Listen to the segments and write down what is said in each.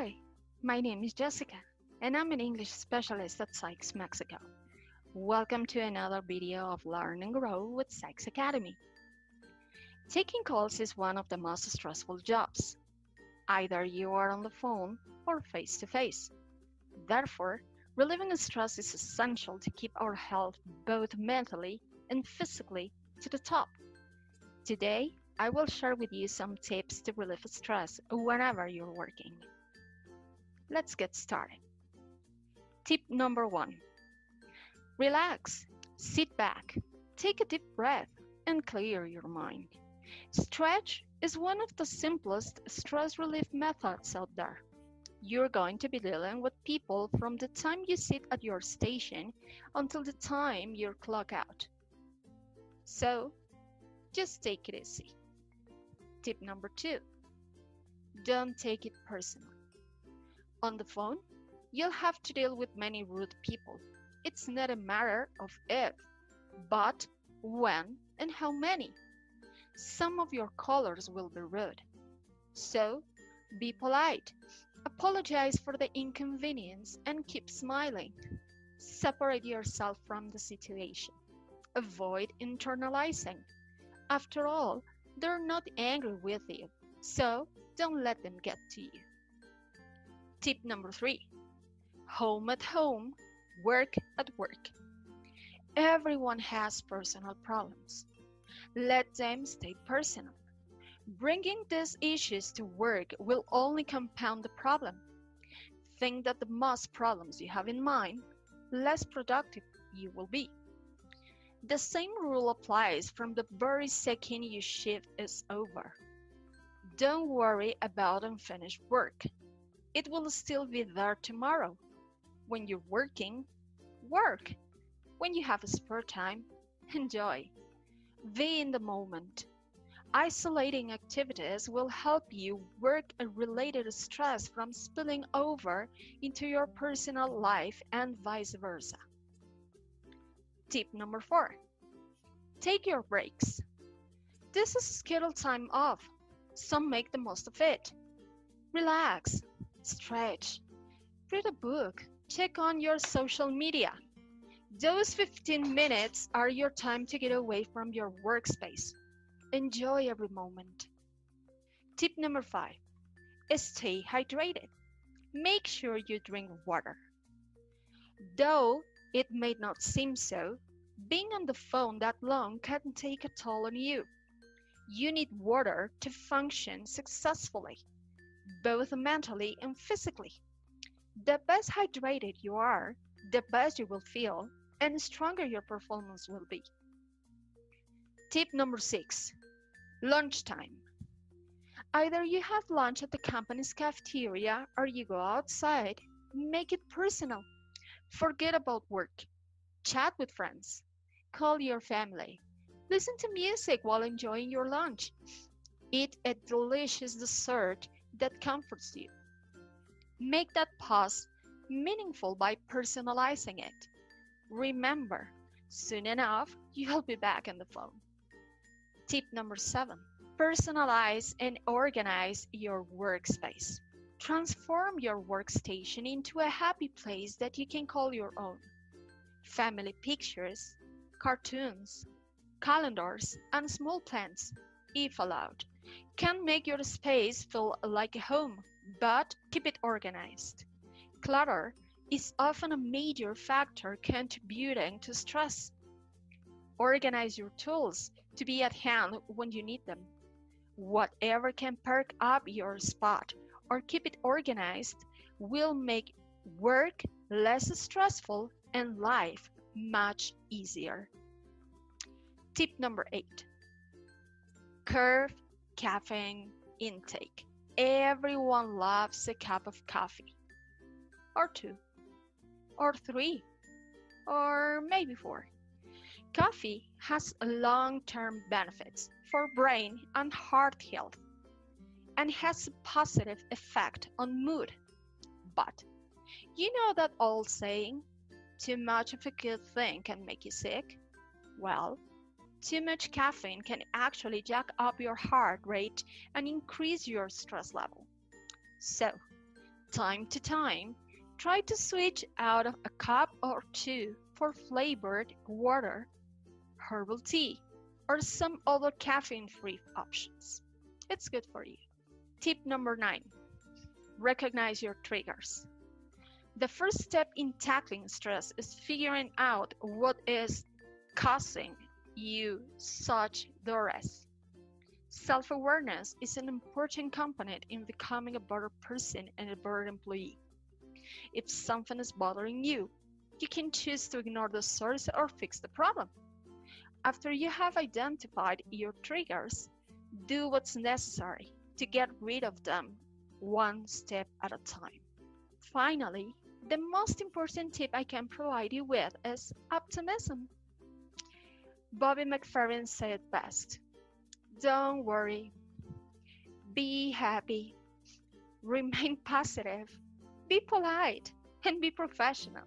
Hi, my name is Jessica, and I'm an English specialist at Sykes Mexico. Welcome to another video of Learn and Grow with Sykes Academy. Taking calls is one of the most stressful jobs. Either you are on the phone or face to face. Therefore, relieving stress is essential to keep our health both mentally and physically to the top. Today, I will share with you some tips to relieve stress whenever you're working. Let's get started. Tip number one Relax, sit back, take a deep breath, and clear your mind. Stretch is one of the simplest stress relief methods out there. You're going to be dealing with people from the time you sit at your station until the time you clock out. So, just take it easy. Tip number two don't take it personal. On the phone, you'll have to deal with many rude people. It's not a matter of if, but when and how many. Some of your callers will be rude. So, be polite. Apologize for the inconvenience and keep smiling. Separate yourself from the situation. Avoid internalizing. After all, they're not angry with you, so don't let them get to you. Tip number three home at home, work at work. Everyone has personal problems. Let them stay personal. Bringing these issues to work will only compound the problem. Think that the most problems you have in mind, less productive you will be. The same rule applies from the very second your shift is over. Don't worry about unfinished work. It will still be there tomorrow. When you're working, work. When you have a spare time, enjoy. Be in the moment. Isolating activities will help you work related stress from spilling over into your personal life and vice versa. Tip number four take your breaks. This is scheduled time off, so make the most of it. Relax, stretch, read a book, check on your social media. Those 15 minutes are your time to get away from your workspace. Enjoy every moment. Tip number five stay hydrated. Make sure you drink water. Though it may not seem so, being on the phone that long can take a toll on you. You need water to function successfully, both mentally and physically. The best hydrated you are, the best you will feel, and stronger your performance will be. Tip number six lunchtime. Either you have lunch at the company's cafeteria or you go outside, make it personal. Forget about work. Chat with friends. Call your family. Listen to music while enjoying your lunch. Eat a delicious dessert that comforts you. Make that pause meaningful by personalizing it. Remember, soon enough, you'll be back on the phone. Tip number seven personalize and organize your workspace. Transform your workstation into a happy place that you can call your own. Family pictures, cartoons, calendars, and small plants, if allowed, can make your space feel like a home, but keep it organized. Clutter is often a major factor contributing to stress. Organize your tools to be at hand when you need them. Whatever can perk up your spot or keep it organized will make work less stressful and life much easier. Tip number eight curb caffeine intake. Everyone loves a cup of coffee, or two, or three, or maybe four. Coffee has long term benefits for brain and heart health and has a positive effect on mood. But you know that old saying, too much of a good thing can make you sick? Well, too much caffeine can actually jack up your heart rate and increase your stress level. So, Time to time, try to switch out of a cup or two for flavored water, herbal tea, or some other caffeine-free options. It's good for you. Tip number nine, recognize your triggers. The first step in tackling stress is figuring out what is causing you such duress. Self awareness is an important component in becoming a better person and a better employee. If something is bothering you, you can choose to ignore the source or fix the problem. After you have identified your triggers, do what's necessary to get rid of them one step at a time. Finally, the most important tip I can provide you with is optimism. Bobby McFerrin said best Don't worry, be happy, remain positive, be polite, and be professional.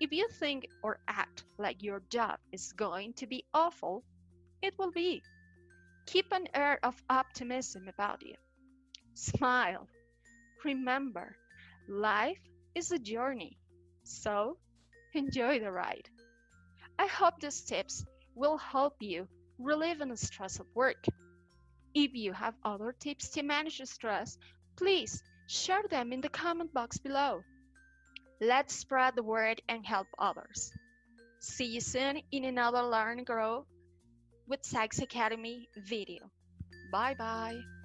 If you think or act like your job is going to be awful, it will be. Keep an air of optimism about you. Smile. Remember, life is a journey, so enjoy the ride. I hope these tips will help you relieve the stress of work. If you have other tips to manage stress, please share them in the comment box below. Let's spread the word and help others. See you soon in another Learn Grow with Sykes Academy video. Bye bye.